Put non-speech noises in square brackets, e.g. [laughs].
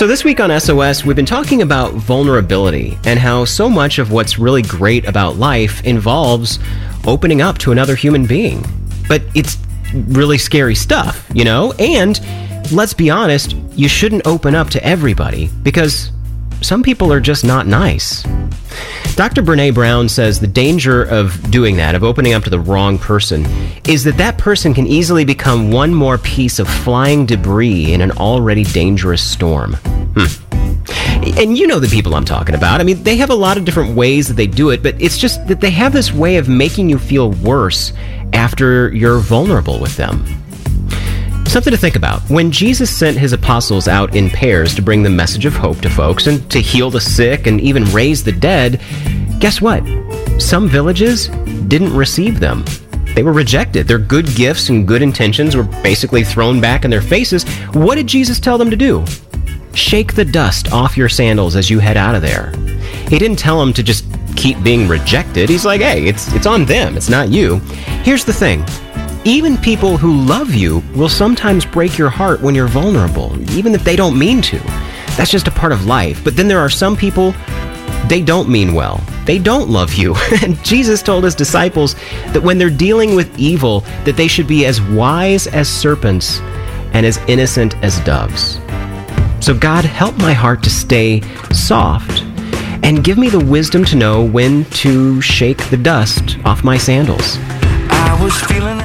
So, this week on SOS, we've been talking about vulnerability and how so much of what's really great about life involves opening up to another human being. But it's really scary stuff, you know? And let's be honest, you shouldn't open up to everybody because some people are just not nice. Dr. Brene Brown says the danger of doing that, of opening up to the wrong person, is that that person can easily become one more piece of flying debris in an already dangerous storm. Hmm. And you know the people I'm talking about. I mean, they have a lot of different ways that they do it, but it's just that they have this way of making you feel worse after you're vulnerable with them. Something to think about. When Jesus sent his apostles out in pairs to bring the message of hope to folks and to heal the sick and even raise the dead, guess what? Some villages didn't receive them. They were rejected. Their good gifts and good intentions were basically thrown back in their faces. What did Jesus tell them to do? Shake the dust off your sandals as you head out of there. He didn't tell them to just keep being rejected. He's like, hey, it's, it's on them, it's not you. Here's the thing even people who love you will sometimes break your heart when you're vulnerable, even if they don't mean to. That's just a part of life. But then there are some people, they don't mean well. They don't love you. [laughs] And Jesus told his disciples that when they're dealing with evil, that they should be as wise as serpents and as innocent as doves. So God, help my heart to stay soft and give me the wisdom to know when to shake the dust off my sandals. I was feeling